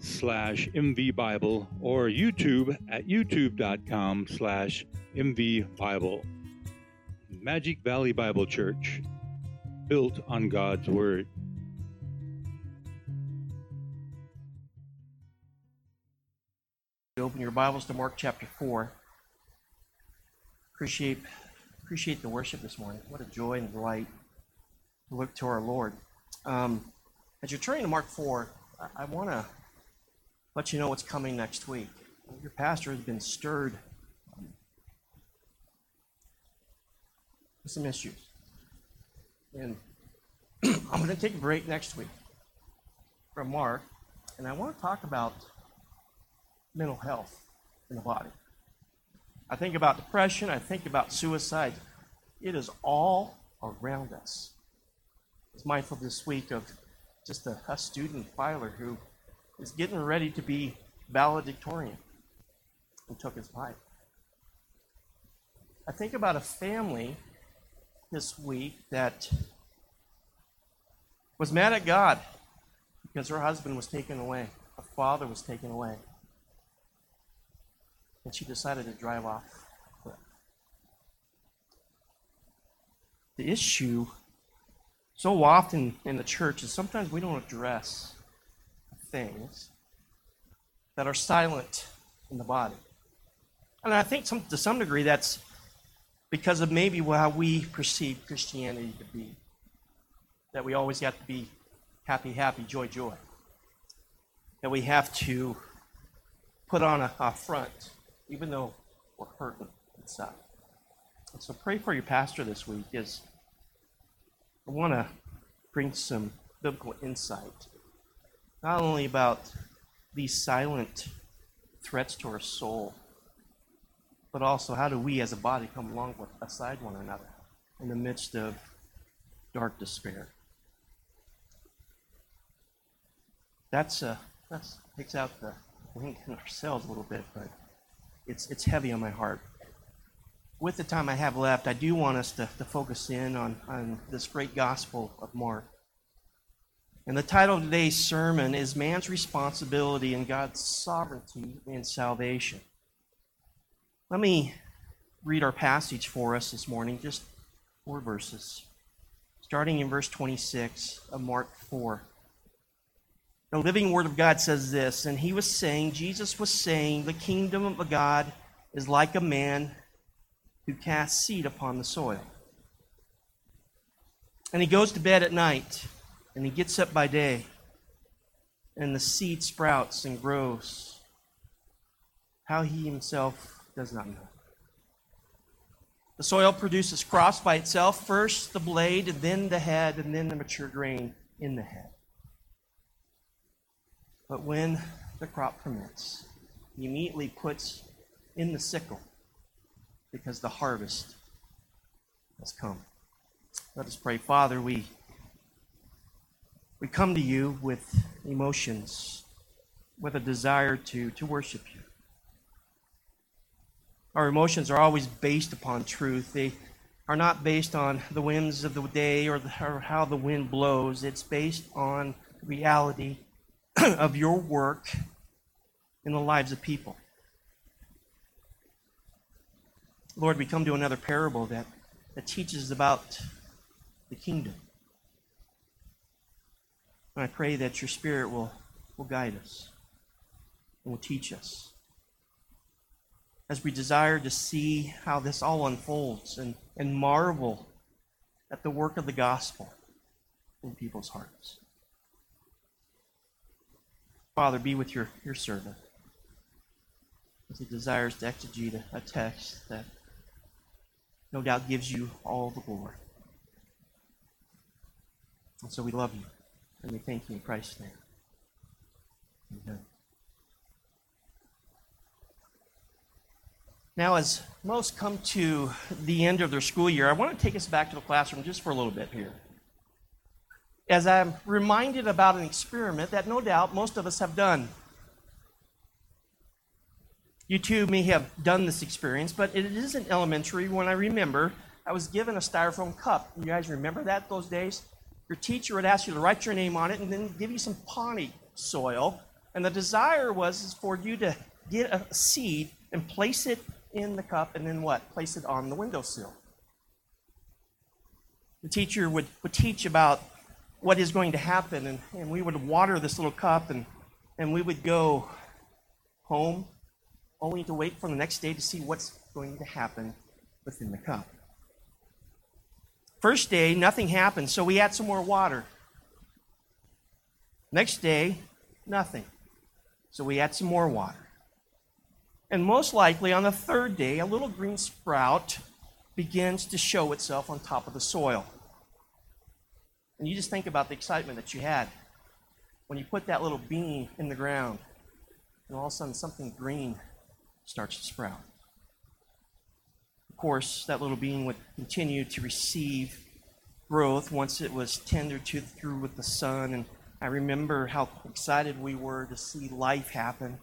slash mvbible or YouTube at youtube.com slash mvbible. Magic Valley Bible Church, built on God's Word. Open your Bibles to Mark chapter 4. Appreciate, appreciate the worship this morning. What a joy and delight to look to our Lord. Um, as you're turning to Mark 4, I, I want to let you know what's coming next week. Your pastor has been stirred with some issues. And I'm going to take a break next week from Mark, and I want to talk about mental health in the body. I think about depression, I think about suicide. It is all around us. I was mindful this week of just a, a student Filer who is getting ready to be valedictorian and took his life. I think about a family this week that was mad at God because her husband was taken away, her father was taken away and she decided to drive off. The issue so often in the church is sometimes we don't address things that are silent in the body. And I think some, to some degree that's because of maybe how we perceive Christianity to be. That we always have to be happy, happy, joy, joy. That we have to put on a, a front even though we're hurting inside. And so pray for your pastor this week is I want to bring some biblical insight, not only about these silent threats to our soul, but also how do we as a body come along with aside one another in the midst of dark despair. That's uh, that's takes out the link in ourselves a little bit, but it's, it's heavy on my heart. With the time I have left, I do want us to, to focus in on, on this great gospel of Mark. And the title of today's sermon is Man's Responsibility and God's Sovereignty in Salvation. Let me read our passage for us this morning, just four verses, starting in verse 26 of Mark 4. The living word of God says this, and he was saying, Jesus was saying, the kingdom of God is like a man who casts seed upon the soil. And he goes to bed at night, and he gets up by day, and the seed sprouts and grows. How he himself does not know. The soil produces crops by itself first the blade, and then the head, and then the mature grain in the head. But when the crop permits, he immediately puts in the sickle because the harvest has come. Let us pray. Father, we, we come to you with emotions, with a desire to, to worship you. Our emotions are always based upon truth. They are not based on the whims of the day or, the, or how the wind blows. It's based on reality of your work in the lives of people. Lord, we come to another parable that, that teaches about the kingdom. I pray that your Spirit will, will guide us and will teach us. As we desire to see how this all unfolds and, and marvel at the work of the gospel in people's hearts. Father, be with your, your servant as he desires to exegete a text that no doubt gives you all the glory. And so we love you and we thank you in Christ's name. Amen. Now, as most come to the end of their school year, I want to take us back to the classroom just for a little bit here. As I'm reminded about an experiment that no doubt most of us have done. You too may have done this experience, but it isn't elementary when I remember I was given a styrofoam cup. You guys remember that those days? Your teacher would ask you to write your name on it and then give you some potting soil. And the desire was for you to get a seed and place it in the cup and then what? Place it on the windowsill. The teacher would, would teach about what is going to happen, and, and we would water this little cup and, and we would go home only to wait for the next day to see what's going to happen within the cup. First day, nothing happened, so we add some more water. Next day, nothing. So we add some more water. And most likely on the third day, a little green sprout begins to show itself on top of the soil. And you just think about the excitement that you had when you put that little bean in the ground, and all of a sudden something green starts to sprout. Course, that little bean would continue to receive growth once it was tendered to through with the sun. And I remember how excited we were to see life happen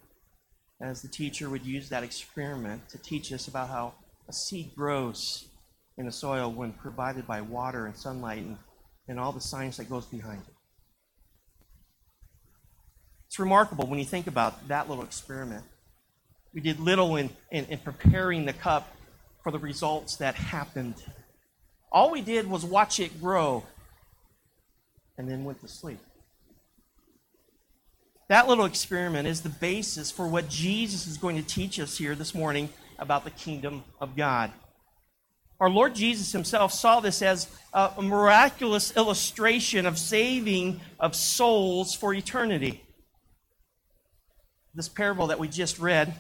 as the teacher would use that experiment to teach us about how a seed grows in the soil when provided by water and sunlight and, and all the science that goes behind it. It's remarkable when you think about that little experiment. We did little in, in, in preparing the cup for the results that happened. All we did was watch it grow and then went to sleep. That little experiment is the basis for what Jesus is going to teach us here this morning about the kingdom of God. Our Lord Jesus himself saw this as a miraculous illustration of saving of souls for eternity. This parable that we just read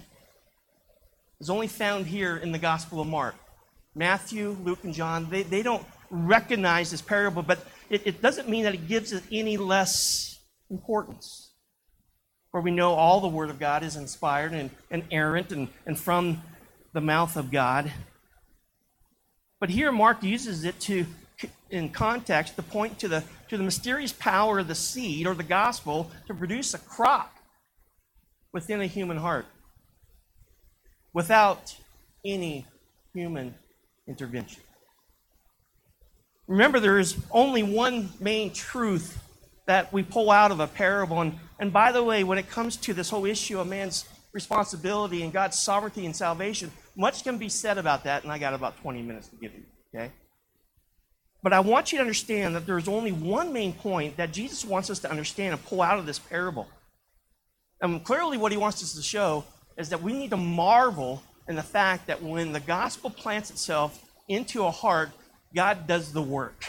is only found here in the Gospel of Mark. Matthew, Luke, and John, they, they don't recognize this parable, but it, it doesn't mean that it gives it any less importance For we know all the Word of God is inspired and, inerrant and, and from the mouth of God. But here Mark uses it to, in context, to point to the, to the mysterious power of the seed or the gospel to produce a crop within a human heart without any human intervention. Remember, there is only one main truth that we pull out of a parable. And, and by the way, when it comes to this whole issue of man's responsibility and God's sovereignty and salvation, much can be said about that, and I got about 20 minutes to give you, okay? But I want you to understand that there's only one main point that Jesus wants us to understand and pull out of this parable. And clearly, what he wants us to show is that we need to marvel in the fact that when the gospel plants itself into a heart, God does the work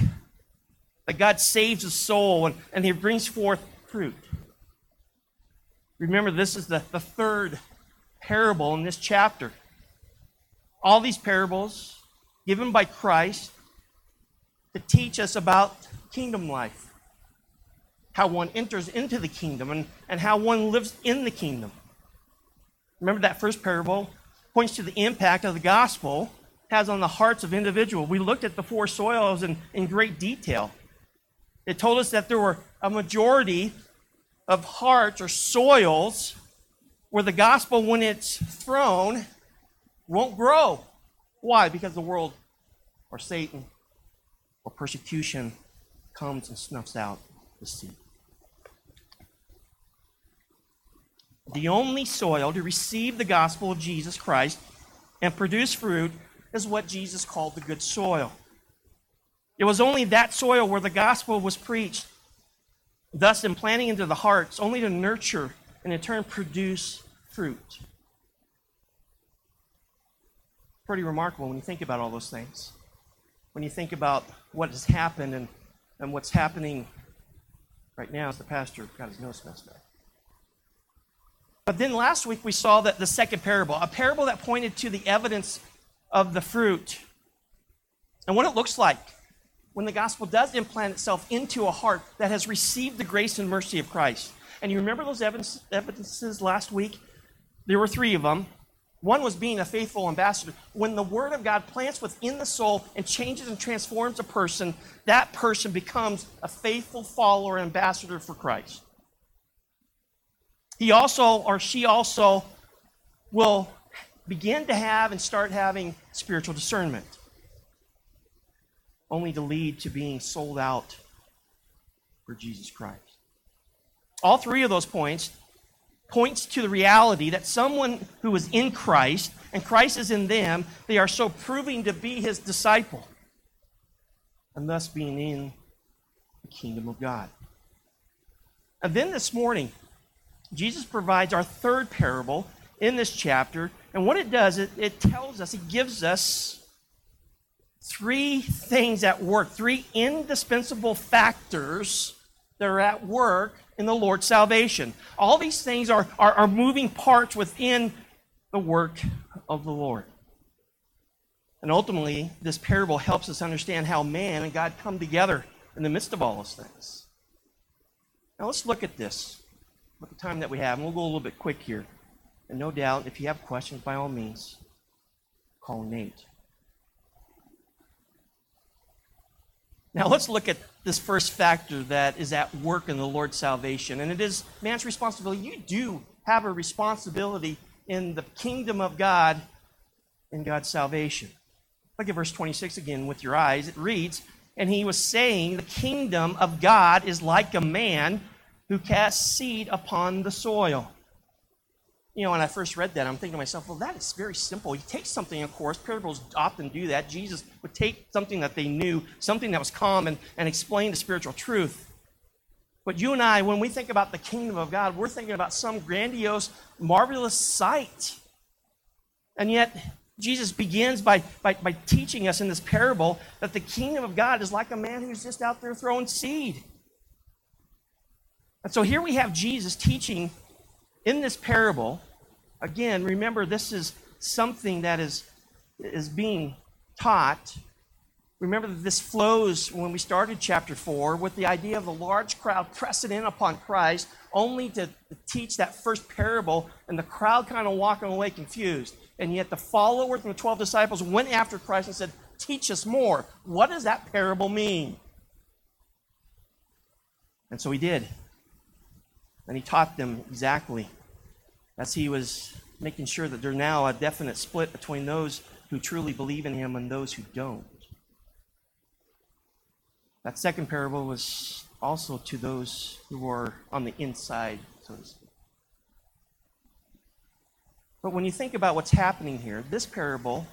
that God saves a soul and, and he brings forth fruit. Remember, this is the, the third parable in this chapter. All these parables given by Christ to teach us about kingdom life, how one enters into the kingdom, and, and how one lives in the kingdom. Remember that first parable points to the impact of the gospel has on the hearts of individuals. We looked at the four soils in, in great detail. It told us that there were a majority of hearts or soils where the gospel, when it's thrown, won't grow. Why? Because the world or Satan or persecution comes and snuffs out the seed. The only soil to receive the gospel of Jesus Christ and produce fruit is what Jesus called the good soil. It was only that soil where the gospel was preached, thus implanting into the hearts, only to nurture and in turn produce fruit. Pretty remarkable when you think about all those things. When you think about what has happened and, and what's happening right now as the pastor got his nose messed up. But then last week we saw that the second parable, a parable that pointed to the evidence of the fruit and what it looks like when the gospel does implant itself into a heart that has received the grace and mercy of Christ. And you remember those evidences last week? There were three of them. One was being a faithful ambassador. When the Word of God plants within the soul and changes and transforms a person, that person becomes a faithful follower and ambassador for Christ. He also, or she also, will begin to have and start having spiritual discernment, only to lead to being sold out for Jesus Christ. All three of those points points to the reality that someone who is in Christ and Christ is in them, they are so proving to be his disciple and thus being in the kingdom of God. And then this morning, Jesus provides our third parable in this chapter. And what it does, it, it tells us, it gives us three things at work, three indispensable factors that are at work in the Lord's salvation. All these things are, are, are moving parts within the work of the Lord. And ultimately, this parable helps us understand how man and God come together in the midst of all those things. Now let's look at this time that we have, and we'll go a little bit quick here. And no doubt, if you have questions, by all means, call Nate. Now let's look at this first factor that is at work in the Lord's salvation, and it is man's responsibility. You do have a responsibility in the kingdom of God in God's salvation. Look at verse 26 again with your eyes. It reads, And he was saying, The kingdom of God is like a man who casts seed upon the soil you know, when I first read that, I'm thinking to myself, well, that is very simple. You take something, of course, parables often do that. Jesus would take something that they knew, something that was common, and explain the spiritual truth. But you and I, when we think about the kingdom of God, we're thinking about some grandiose, marvelous sight. And yet, Jesus begins by, by, by teaching us in this parable that the kingdom of God is like a man who's just out there throwing seed. And so here we have Jesus teaching in this parable Again, remember this is something that is, is being taught. Remember that this flows when we started chapter 4 with the idea of the large crowd pressing in upon Christ, only to, teach that first parable, and the crowd kind of walking away confused. And yet the followers and the 12 disciples went after Christ and said, Teach us more. What does that parable mean? And so he did. And he taught them exactly as he was making sure that there's now a definite split between those who truly believe in him and those who don't. That second parable was also to those who were on the inside, so to speak. But when you think about what's happening here, this parable,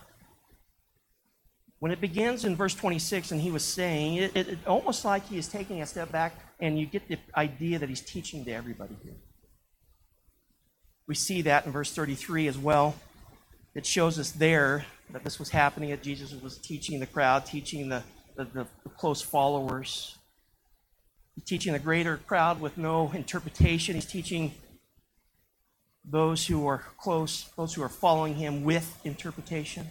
when it begins in verse 26 and he was saying, it, it, it almost like he is taking a step back and you get the idea that he's teaching to everybody here. We see that in verse 33 as well. It shows us there that this was happening, that Jesus was teaching the crowd, teaching the, the, the, the close followers. He's teaching the greater crowd with no interpretation. He's teaching those who are close, those who are following him with interpretation.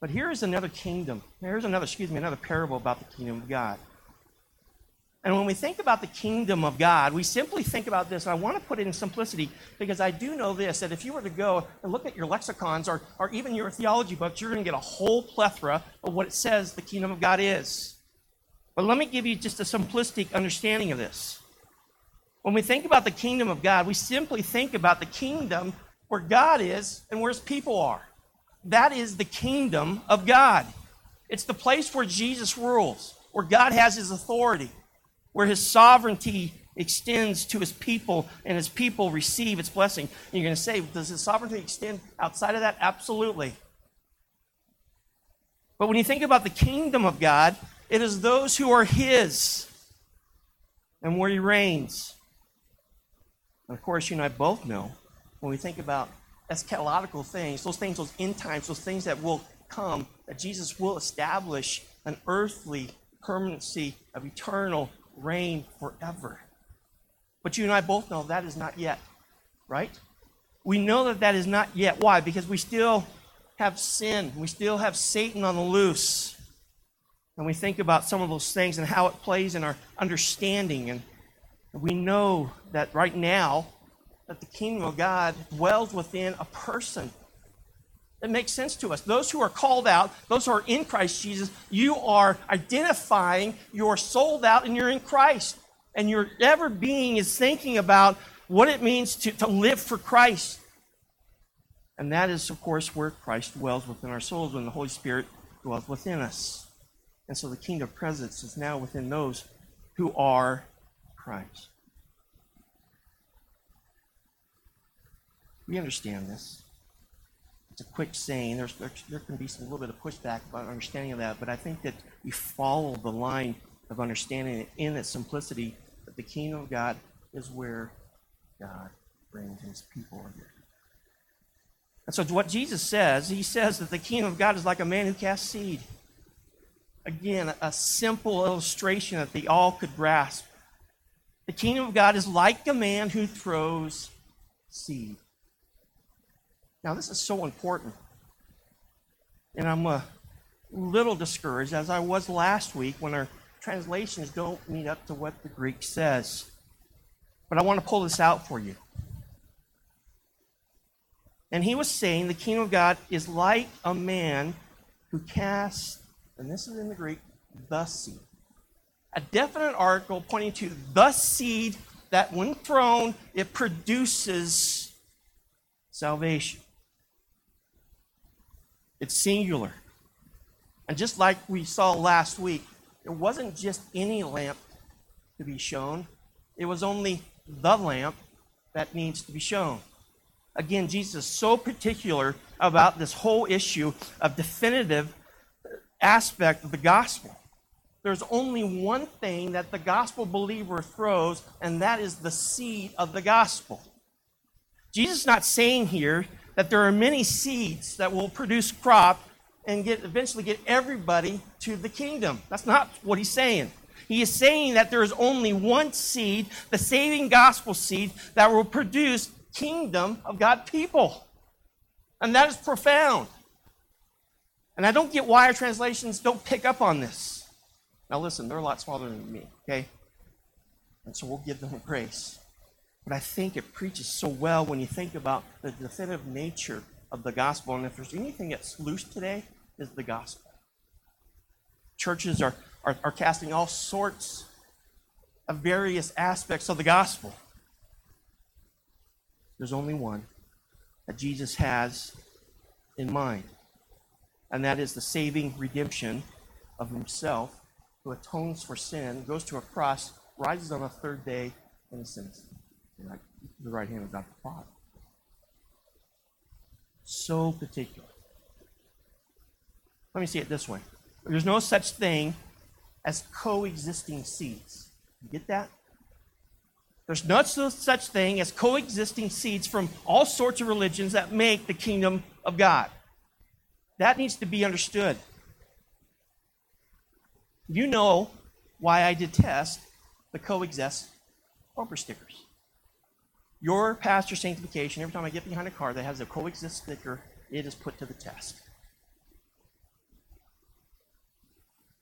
But here is another kingdom. Here's another, excuse me, another parable about the kingdom of God. And when we think about the kingdom of God, we simply think about this. And I want to put it in simplicity because I do know this that if you were to go and look at your lexicons or, or even your theology books, you're going to get a whole plethora of what it says the kingdom of God is. But let me give you just a simplistic understanding of this. When we think about the kingdom of God, we simply think about the kingdom where God is and where his people are. That is the kingdom of God. It's the place where Jesus rules, where God has his authority where his sovereignty extends to his people and his people receive its blessing. And you're going to say, does his sovereignty extend outside of that? Absolutely. But when you think about the kingdom of God, it is those who are his and where he reigns. And of course, you and I both know when we think about eschatological things, those things, those end times, those things that will come, that Jesus will establish an earthly permanency of eternal reign forever. But you and I both know that is not yet, right? We know that that is not yet. Why? Because we still have sin. We still have Satan on the loose. And we think about some of those things and how it plays in our understanding. And we know that right now, that the kingdom of God dwells within a person. It makes sense to us. Those who are called out, those who are in Christ Jesus, you are identifying you're sold out and you're in Christ. And your ever being is thinking about what it means to, to live for Christ. And that is, of course, where Christ dwells within our souls when the Holy Spirit dwells within us. And so the kingdom presence is now within those who are Christ. We understand this. It's a quick saying. There's, there, there can be some little bit of pushback about understanding of that, but I think that we follow the line of understanding it in its simplicity that the kingdom of God is where God brings his people here. And so what Jesus says, he says that the kingdom of God is like a man who casts seed. Again, a simple illustration that they all could grasp. The kingdom of God is like a man who throws seed. Now, this is so important. And I'm a little discouraged, as I was last week, when our translations don't meet up to what the Greek says. But I want to pull this out for you. And he was saying the kingdom of God is like a man who casts, and this is in the Greek, the seed. A definite article pointing to the seed that, when thrown, it produces salvation. It's singular. And just like we saw last week, it wasn't just any lamp to be shown, it was only the lamp that needs to be shown. Again, Jesus is so particular about this whole issue of definitive aspect of the gospel. There's only one thing that the gospel believer throws, and that is the seed of the gospel. Jesus is not saying here that there are many seeds that will produce crop and get eventually get everybody to the kingdom. That's not what he's saying. He is saying that there is only one seed, the saving gospel seed, that will produce kingdom of God people. And that is profound. And I don't get why our translations don't pick up on this. Now, listen, they're a lot smaller than me, okay? And so we'll give them grace. But I think it preaches so well when you think about the definitive nature of the gospel. And if there's anything that's loose today, is the gospel. Churches are, are, are casting all sorts of various aspects of the gospel. There's only one that Jesus has in mind, and that is the saving redemption of himself who atones for sin, goes to a cross, rises on the third day, and ascends to the right hand of God the Father. So particular. Let me see it this way there's no such thing as coexisting seeds. You get that? There's no such thing as coexisting seeds from all sorts of religions that make the kingdom of God. That needs to be understood. You know why I detest the coexist bumper stickers. Your pastor sanctification, every time I get behind a car that has a coexist sticker, it is put to the test.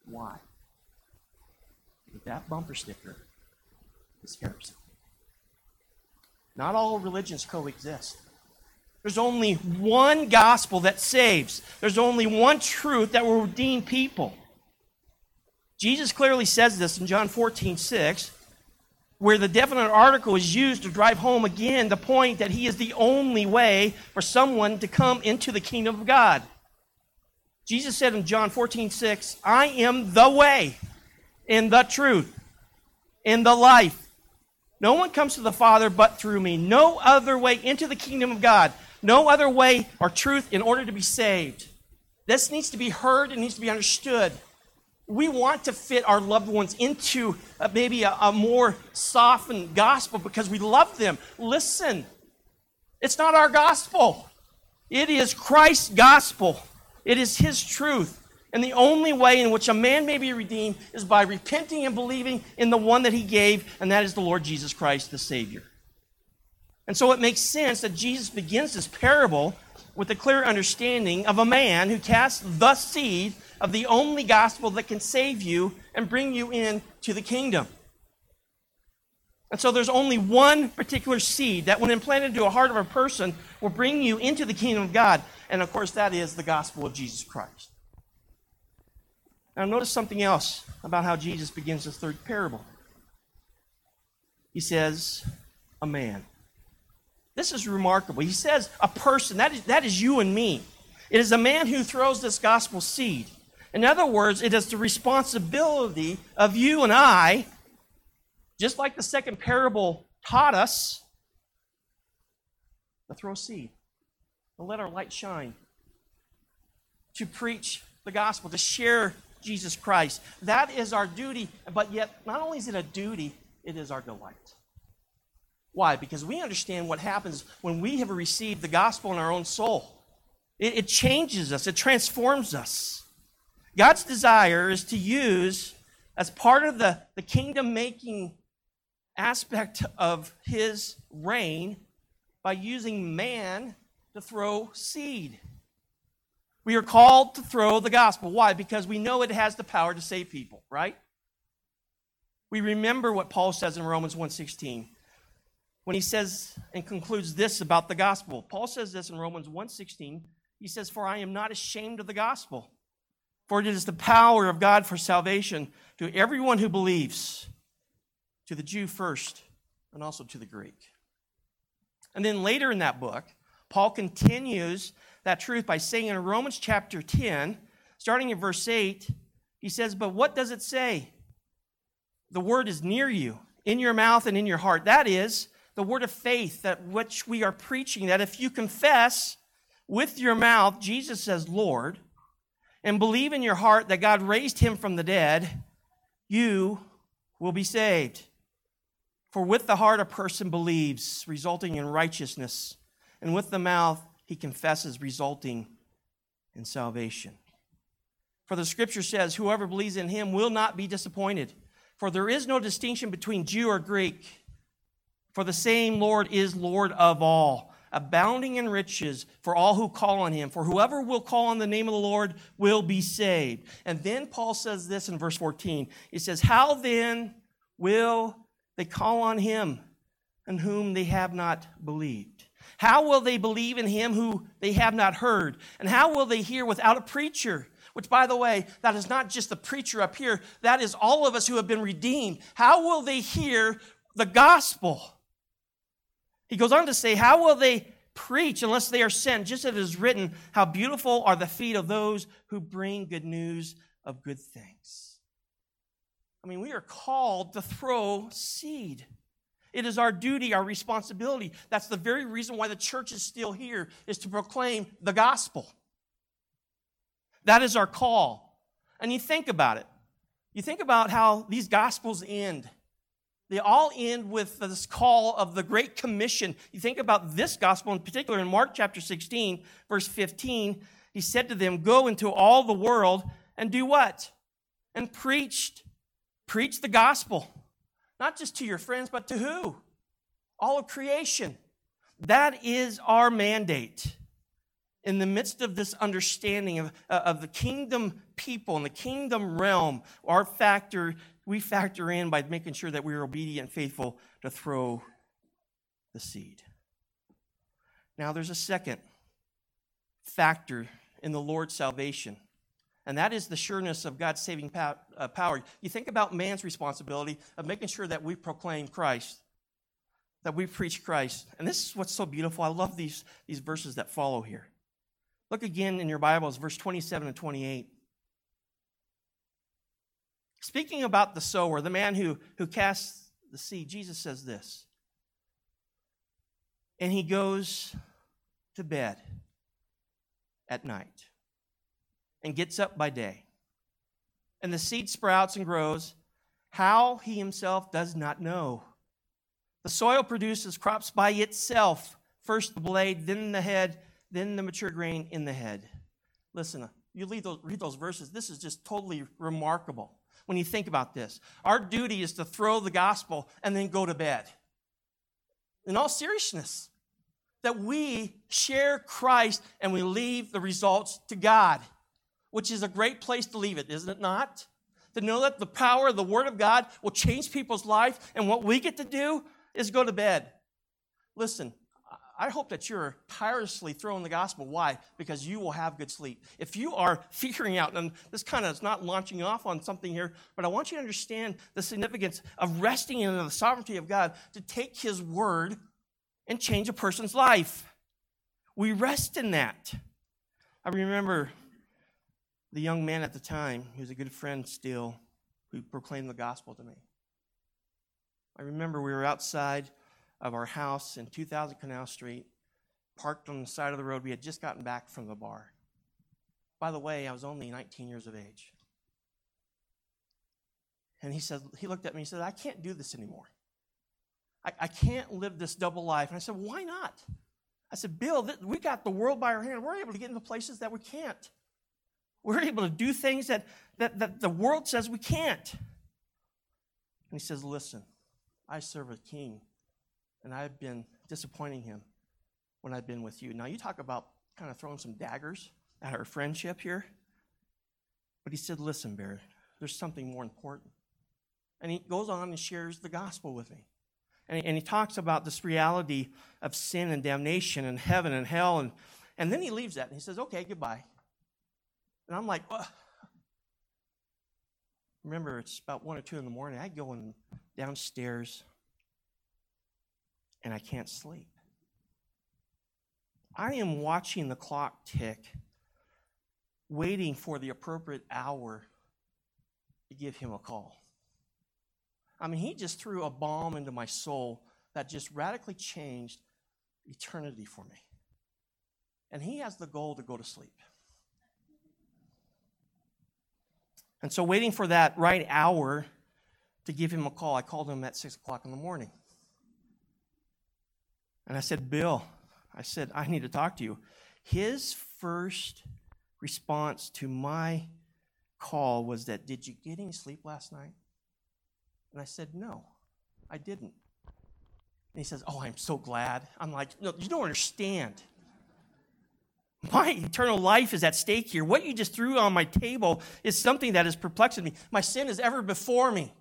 Why? that bumper sticker is heresy. Not all religions coexist. There's only one gospel that saves. There's only one truth that will redeem people. Jesus clearly says this in John 14, 6, where the definite article is used to drive home again the point that he is the only way for someone to come into the kingdom of God. Jesus said in John 14, 6, I am the way and the truth and the life. No one comes to the Father but through me. No other way into the kingdom of God. No other way or truth in order to be saved. This needs to be heard and needs to be understood. We want to fit our loved ones into a, maybe a, a more softened gospel because we love them. Listen, it's not our gospel, it is Christ's gospel, it is His truth. And the only way in which a man may be redeemed is by repenting and believing in the one that he gave, and that is the Lord Jesus Christ, the Savior. And so it makes sense that Jesus begins this parable with a clear understanding of a man who casts the seed of the only gospel that can save you and bring you into the kingdom. And so there's only one particular seed that, when implanted into a heart of a person, will bring you into the kingdom of God. And of course, that is the gospel of Jesus Christ. Now, notice something else about how Jesus begins this third parable. He says, a man. This is remarkable. He says, a person. That is, that is you and me. It is a man who throws this gospel seed. In other words, it is the responsibility of you and I just like the second parable taught us, to throw seed, to let our light shine, to preach the gospel, to share Jesus Christ. That is our duty, but yet, not only is it a duty, it is our delight. Why? Because we understand what happens when we have received the gospel in our own soul. It, it changes us, it transforms us. God's desire is to use, as part of the, the kingdom making aspect of his reign by using man to throw seed. We are called to throw the gospel. Why? Because we know it has the power to save people, right? We remember what Paul says in Romans 1:16 when he says and concludes this about the gospel. Paul says this in Romans 1:16. He says, "For I am not ashamed of the gospel, for it is the power of God for salvation to everyone who believes." to the Jew first and also to the Greek. And then later in that book, Paul continues that truth by saying in Romans chapter 10, starting in verse 8, he says, But what does it say? The word is near you, in your mouth and in your heart. That is the word of faith that which we are preaching, that if you confess with your mouth Jesus says, Lord and believe in your heart that God raised him from the dead, you will be saved. For with the heart a person believes, resulting in righteousness, and with the mouth he confesses, resulting in salvation. For the scripture says, Whoever believes in him will not be disappointed. For there is no distinction between Jew or Greek, for the same Lord is Lord of all, abounding in riches for all who call on him. For whoever will call on the name of the Lord will be saved. And then Paul says this in verse 14 He says, How then will they call on him in whom they have not believed. How will they believe in him who they have not heard? And how will they hear without a preacher? Which, by the way, that is not just the preacher up here, that is all of us who have been redeemed. How will they hear the gospel? He goes on to say, How will they preach unless they are sent? Just as it is written, How beautiful are the feet of those who bring good news of good things. I mean, we are called to throw seed. It is our duty, our responsibility. That's the very reason why the church is still here, is to proclaim the gospel. That is our call. And you think about it. You think about how these gospels end. They all end with this call of the Great Commission. You think about this gospel in particular in Mark chapter 16, verse 15. He said to them, Go into all the world and do what? And preach Preach the gospel, not just to your friends, but to who? All of creation. That is our mandate. In the midst of this understanding of, uh, of the kingdom people and the kingdom realm, our factor, we factor in by making sure that we are obedient and faithful to throw the seed. Now, there's a second factor in the Lord's salvation and that is the sureness of God's saving uh, power. You think about man's responsibility of making sure that we proclaim Christ, that we preach Christ. And this is what's so beautiful. I love these, these verses that follow here. Look again in your Bibles, verse 27 and 28. Speaking about the sower, the man who, who casts the seed, Jesus says this. And he goes to bed at night and gets up by day. And the seed sprouts and grows. How he himself does not know. The soil produces crops by itself first the blade, then the head, then the mature grain in the head. Listen, you read those, read those verses. This is just totally remarkable when you think about this. Our duty is to throw the gospel and then go to bed. In all seriousness, that we share Christ and we leave the results to God which is a great place to leave it, isn't it not? to know that the power of the Word of God will change people's life, and what we get to do is go to bed. Listen, I hope that you're tirelessly throwing the gospel. Why? Because you will have good sleep. If you are figuring out, and this kind of is not launching off on something here, but I want you to understand the significance of resting in the sovereignty of God to take His word and change a person's life. We rest in that. I remember the young man at the time, he was a good friend still, who proclaimed the gospel to me. I remember we were outside of our house in 2000 Canal Street, parked on the side of the road. We had just gotten back from the bar. By the way, I was only 19 years of age. And he said, he looked at me and said, I can't do this anymore. I, I can't live this double life. And I said, Why not? I said, Bill, we got the world by our hand. We're able to get into places that we can't. We're able to do things that, that, that the world says we can't. And he says, Listen, I serve a king, and I've been disappointing him when I've been with you. Now, you talk about kind of throwing some daggers at our friendship here. But he said, Listen, Barry, there's something more important. And he goes on and shares the gospel with me. And he, and he talks about this reality of sin and damnation and heaven and hell. And, and then he leaves that and he says, Okay, goodbye. And I'm like, well, remember, it's about one or two in the morning. I go in downstairs and I can't sleep. I am watching the clock tick, waiting for the appropriate hour to give him a call. I mean, he just threw a bomb into my soul that just radically changed eternity for me. And he has the goal to go to sleep. And so, waiting for that right hour to give him a call, I called him at six o'clock in the morning. And I said, Bill, I said, I need to talk to you. His first response to my call was that, Did you get any sleep last night? And I said, No, I didn't. And he says, Oh, I'm so glad. I'm like, No, you don't understand. My eternal life is at stake here. What you just threw on my table is something that is perplexing me. My sin is ever before me.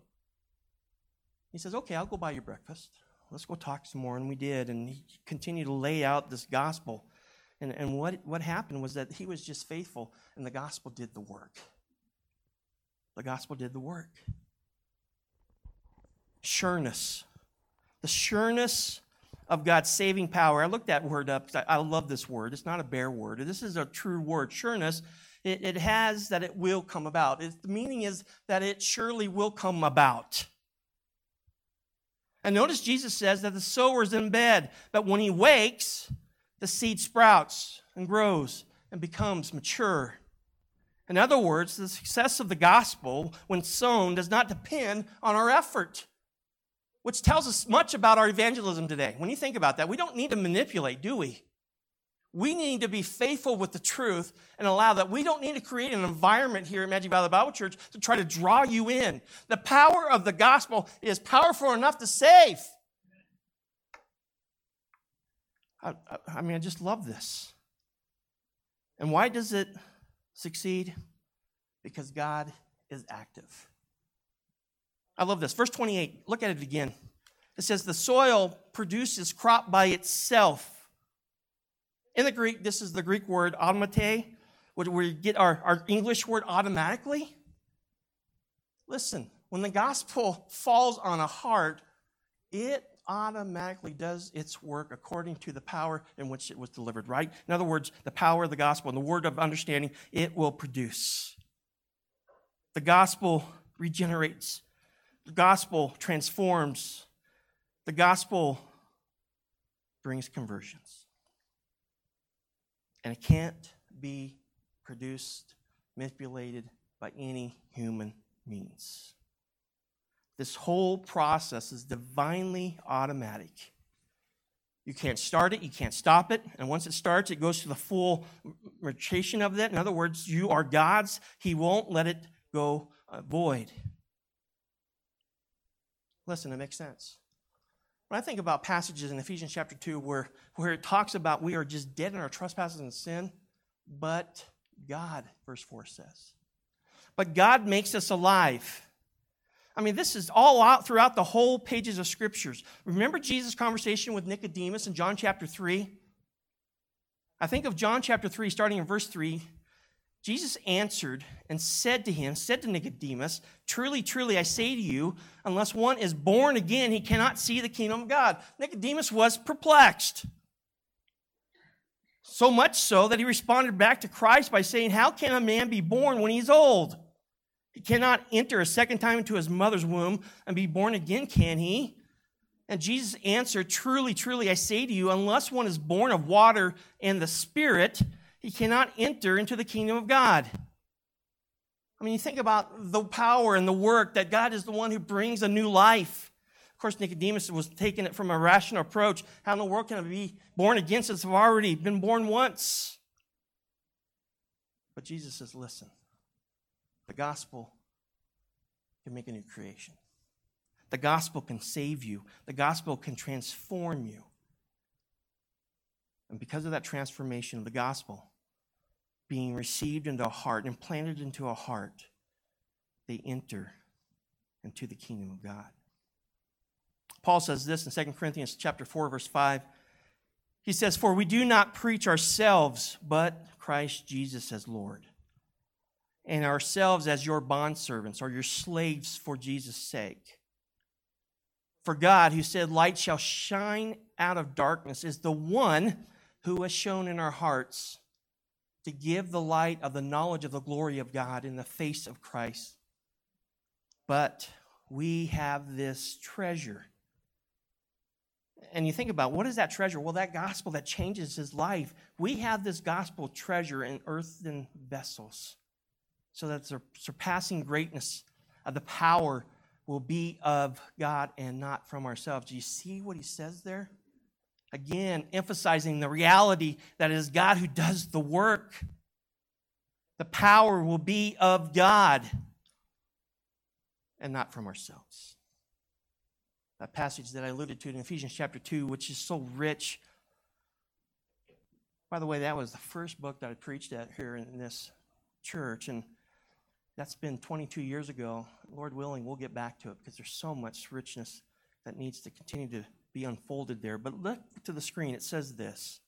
He says, Okay, I'll go buy you breakfast. Let's go talk some more. And we did. And he continued to lay out this gospel. And, and what, what happened was that he was just faithful, and the gospel did the work. The gospel did the work. Sureness. The sureness of God's saving power. I looked that word up because I, I, love this word. It's not a bare word. This is a true word. Sureness, it, it has that it will come about. It, the meaning is that it surely will come about. And notice Jesus says that the sower is in bed, but when he wakes, the seed sprouts and grows and becomes mature. In other words, the success of the gospel, when sown, does not depend on our effort which tells us much about our evangelism today. When you think about that, we don't need to manipulate, do we? We need to be faithful with the truth and allow that. We don't need to create an environment here at Magic Valley Bible Church to try to draw you in. The power of the gospel is powerful enough to save. I, I, mean, I just love this. And why does it succeed? Because God is active. I love this. Verse 28, look at it again. It says, The soil produces crop by itself. In the Greek, this is the Greek word automate, where we get our, our English word automatically. Listen, when the gospel falls on a heart, it automatically does its work according to the power in which it was delivered, right? In other words, the power of the gospel and the word of understanding, it will produce. The gospel regenerates the gospel transforms, the gospel brings conversions. And it can't be produced, manipulated by any human means. This whole process is divinely automatic. You can't start it, you can't stop it, and once it starts, it goes to the full maturation of that. In other words, you are God's, He won't let it go uh, void. Listen, it makes sense. When I think about passages in Ephesians chapter 2 where, where it talks about we are just dead in our trespasses and sin, but God, verse 4 says. but God makes us alive. I mean, this is all out throughout the whole pages of scriptures. Remember Jesus' conversation with Nicodemus in John chapter 3? I think of John chapter 3, starting in verse 3. Jesus answered and said to him, said to Nicodemus, Truly, truly, I say to you, unless one is born again, he cannot see the kingdom of God. Nicodemus was perplexed. So much so that he responded back to Christ by saying, How can a man be born when he's old? He cannot enter a second time into his mother's womb and be born again, can he? And Jesus answered, Truly, truly, I say to you, unless one is born of water and the Spirit, he cannot enter into the kingdom of God. I mean, you think about the power and the work that God is the one who brings a new life. Of course, Nicodemus was taking it from a rational approach. How in the world can I be born again since I've already been born once? But Jesus says, listen, the gospel can make a new creation. The gospel can save you. The gospel can transform you. And because of that transformation of the gospel, being received into a heart, implanted into a heart, they enter into the kingdom of God. Paul says this in 2 Corinthians chapter 4 verse 5. He says, "For we do not preach ourselves, but Christ Jesus as Lord, and ourselves as your bondservants or your slaves for Jesus' sake." For God, who said, Light shall shine out of darkness, is the one who has shone in our hearts to give the light of the knowledge of the glory of God in the face of Christ. But we have this treasure. And you think about what is that treasure? Well, that gospel that changes his life. We have this gospel treasure in earthen vessels so that the surpassing greatness of the power will be of God and not from ourselves. Do you see what he says there? Again, emphasizing the reality that it is God who does the work. The power will be of God and not from ourselves. That passage that I alluded to in Ephesians chapter 2, which is so rich. By the way, that was the first book that I preached at here in this church, and that's been 22 years ago. Lord willing, we'll get back to it because there's so much richness that needs to continue to be unfolded there. But look to the screen. It says this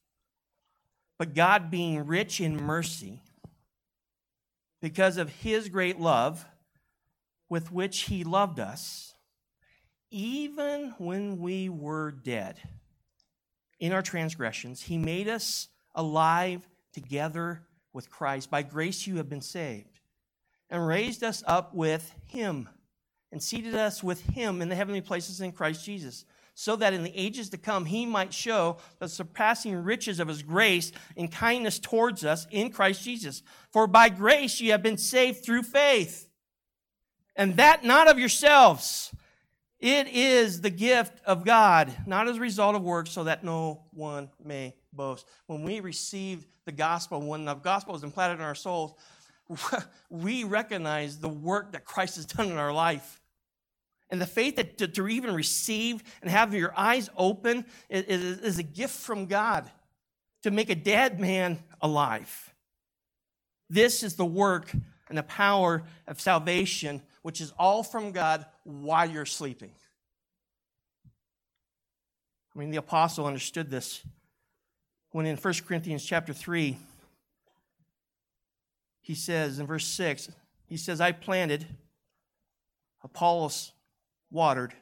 But God, being rich in mercy, because of his great love with which he loved us, even when we were dead in our transgressions, he made us alive together with Christ. By grace you have been saved, and raised us up with him, and seated us with him in the heavenly places in Christ Jesus so that in the ages to come he might show the surpassing riches of his grace and kindness towards us in Christ Jesus. For by grace you have been saved through faith, and that not of yourselves. It is the gift of God, not as a result of works, so that no one may boast. When we receive the gospel, when the gospel is implanted in our souls, we recognize the work that Christ has done in our life. And the faith that to, to even receive and have your eyes open is, is, is a gift from God to make a dead man alive. This is the work and the power of salvation, which is all from God while you're sleeping. I mean, the apostle understood this when in 1 Corinthians chapter 3, he says in verse 6, he says, I planted, Apollos watered,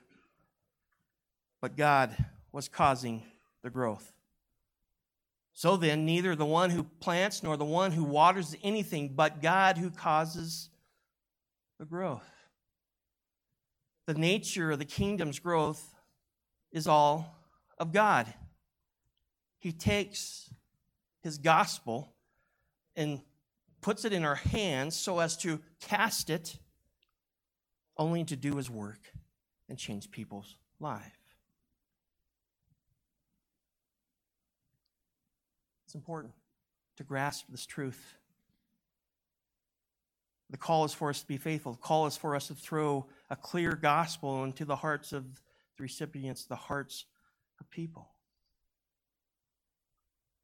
but God was causing the growth. So then, neither the one who plants nor the one who waters anything, but God who causes the growth. The nature of the kingdom's growth is all of God. He takes his gospel and puts it in our hands so as to cast it only to do his work and change people's life. It's important to grasp this truth. The call is for us to be faithful. The call is for us to throw a clear gospel into the hearts of the recipients, the hearts of people.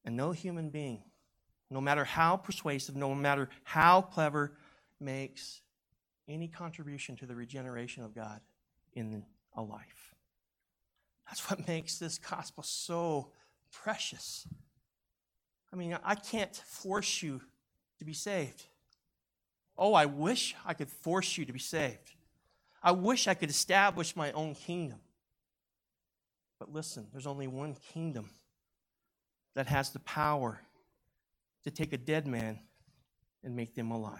And no human being, no matter how persuasive, no matter how clever, makes any contribution to the regeneration of God in a life. That's what makes this gospel so precious. I mean, I can't force you to be saved. Oh, I wish I could force you to be saved. I wish I could establish my own kingdom. But listen, there's only one kingdom that has the power to take a dead man and make them alive.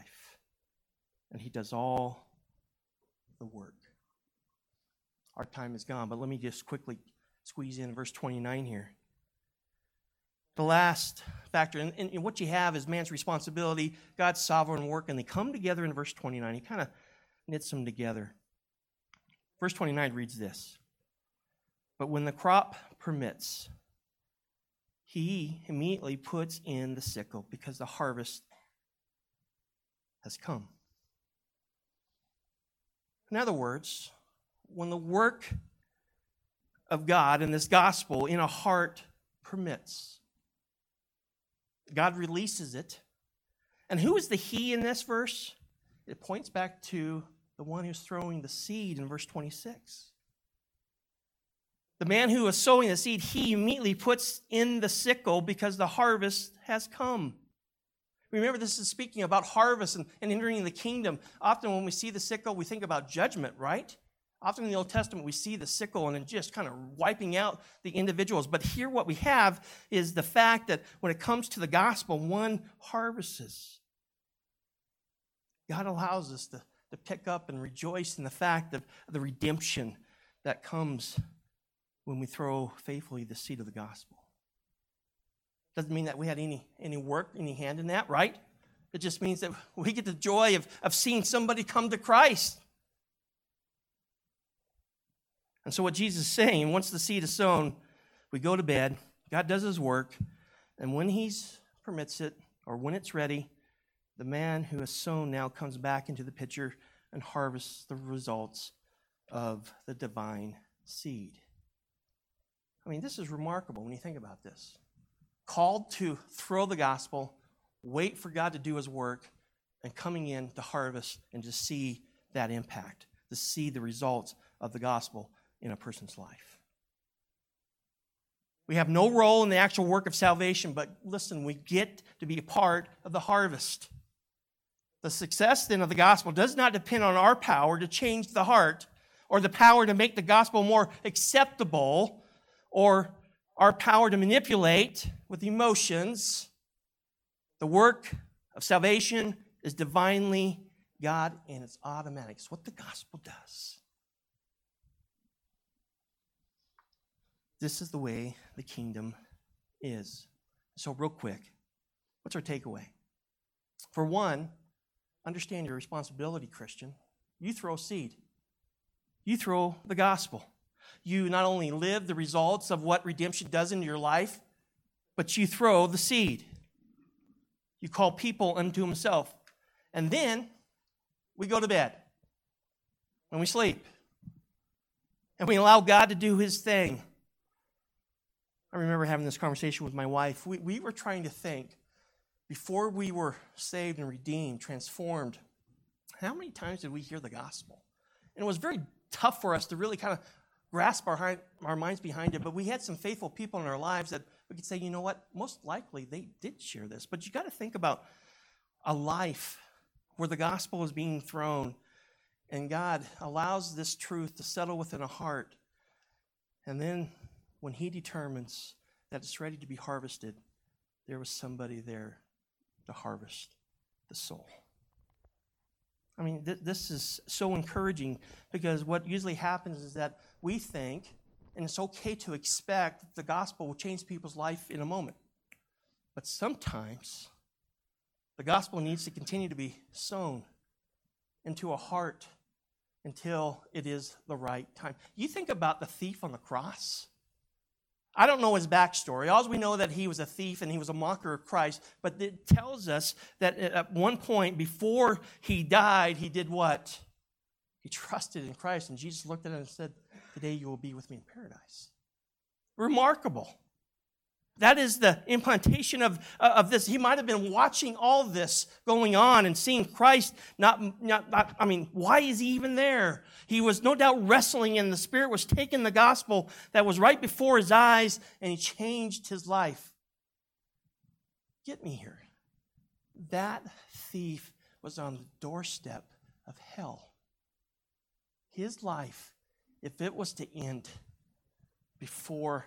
And he does all the work. Our time is gone, but let me just quickly squeeze in verse 29 here. The last factor, and, and what you have is man's responsibility, God's sovereign work, and they come together in verse 29. He kind of knits them together. Verse 29 reads this But when the crop permits, he immediately puts in the sickle because the harvest has come. In other words, when the work of God and this gospel in a heart permits, God releases it. And who is the he in this verse? It points back to the one who's throwing the seed in verse 26. The man who is sowing the seed, he immediately puts in the sickle because the harvest has come. Remember, this is speaking about harvest and, and entering the kingdom. Often, when we see the sickle, we think about judgment, right? Often in the Old Testament, we see the sickle and just kind of wiping out the individuals. But here, what we have is the fact that when it comes to the gospel, one harvests. God allows us to, to pick up and rejoice in the fact of the redemption that comes when we throw faithfully the seed of the gospel. Doesn't mean that we had any, any work, any hand in that, right? It just means that we get the joy of, of seeing somebody come to Christ. And so, what Jesus is saying, once the seed is sown, we go to bed, God does his work, and when he permits it, or when it's ready, the man who has sown now comes back into the picture and harvests the results of the divine seed. I mean, this is remarkable when you think about this. Called to throw the gospel, wait for God to do his work, and coming in to harvest and to see that impact, to see the results of the gospel in a person's life. We have no role in the actual work of salvation, but listen, we get to be a part of the harvest. The success then of the gospel does not depend on our power to change the heart or the power to make the gospel more acceptable or our power to manipulate with emotions. The work of salvation is divinely God and it's automatic. It's what the gospel does. This is the way the kingdom is. So, real quick, what's our takeaway? For one, understand your responsibility, Christian. You throw seed, you throw the gospel. You not only live the results of what redemption does in your life, but you throw the seed. You call people unto himself. And then we go to bed and we sleep. And we allow God to do his thing. I remember having this conversation with my wife. We, we were trying to think before we were saved and redeemed, transformed, how many times did we hear the gospel? And it was very tough for us to really kind of grasp our, our minds behind it, but we had some faithful people in our lives that we could say, you know what, most likely they did share this. But you got to think about a life where the gospel is being thrown and God allows this truth to settle within a heart. And then when He determines that it's ready to be harvested, there was somebody there to harvest the soul. I mean, th- this is so encouraging because what usually happens is that we think, and it's okay to expect, that the gospel will change people's life in a moment. But sometimes the gospel needs to continue to be sown into a heart until it is the right time. You think about the thief on the cross. I don't know his backstory. All we know that he was a thief and he was a mocker of Christ, but it tells us that at one point before he died, he did what? He trusted in Christ, and Jesus looked at him and said, Today you will be with me in paradise. Remarkable. That is the implantation of, uh, of this. He might have been watching all this going on and seeing Christ not, not, not, I mean, why is he even there? He was no doubt wrestling, and the Spirit was taking the gospel that was right before his eyes, and he changed his life. Get me here. That thief was on the doorstep of hell. His life, if it was to end before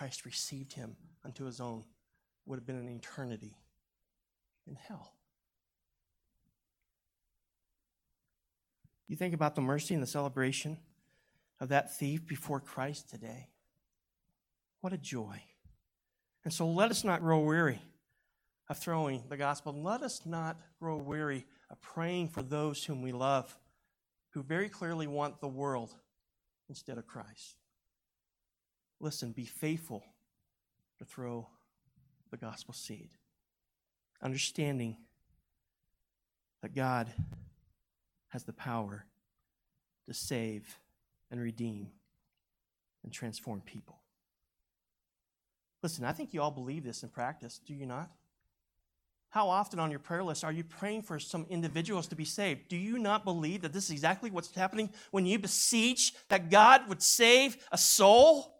Christ received him unto his own would have been an eternity in hell. You think about the mercy and the celebration of that thief before Christ today. What a joy. And so let us not grow weary of throwing the gospel. Let us not grow weary of praying for those whom we love, who very clearly want the world instead of Christ. Listen, be faithful to throw the gospel seed. Understanding that God has the power to save and redeem and transform people. Listen, I think you all believe this in practice, do you not? How often on your prayer list are you praying for some individuals to be saved? Do you not believe that this is exactly what's happening when you beseech that God would save a soul?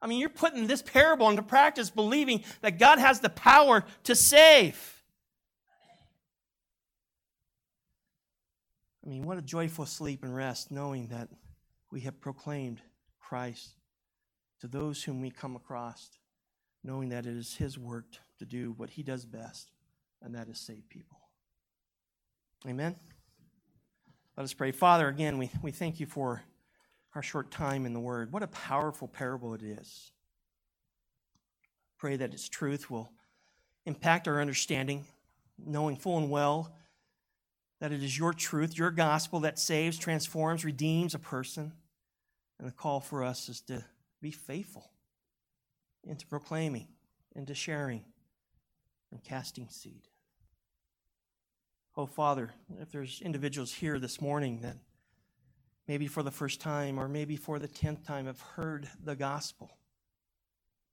I mean, you're putting this parable into practice, believing that God has the power to save. I mean, what a joyful sleep and rest knowing that we have proclaimed Christ to those whom we come across, knowing that it is His work to do what He does best, and that is save people. Amen. Let us pray. Father, again, we, we thank you for our short time in the Word. What a powerful parable it is. Pray that its truth will impact our understanding, knowing full and well that it is your truth, your gospel that saves, transforms, redeems a person. And the call for us is to be faithful into proclaiming, into sharing, and casting seed. Oh, Father, if there's individuals here this morning that maybe for the first time or maybe for the tenth time, have heard the gospel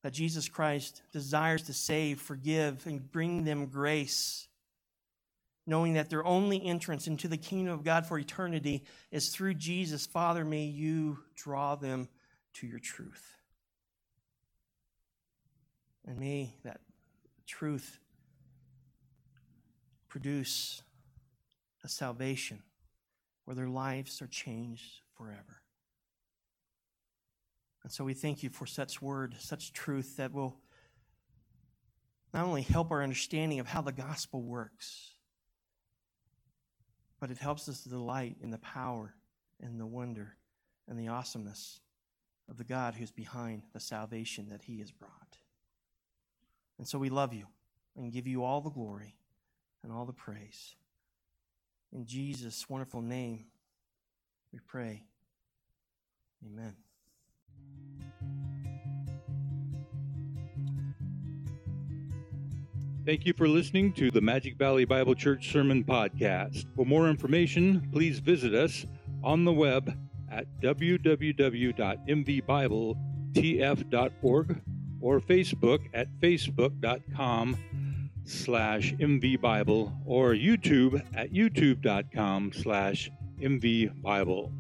that Jesus Christ desires to save, forgive, and bring them grace, knowing that their only entrance into the kingdom of God for eternity is through Jesus. Father, may you draw them to your truth. And may that truth produce a salvation where their lives are changed forever. And so we thank you for such word, such truth that will not only help our understanding of how the gospel works, but it helps us to delight in the power and the wonder and the awesomeness of the God who's behind the salvation that he has brought. And so we love you and give you all the glory and all the praise. In Jesus' wonderful name, we pray. Amen. Thank you for listening to the Magic Valley Bible Church Sermon Podcast. For more information, please visit us on the web at www.mvbibletf.org or Facebook at facebook.com slash mvbible or YouTube at youtube.com slash mvbible.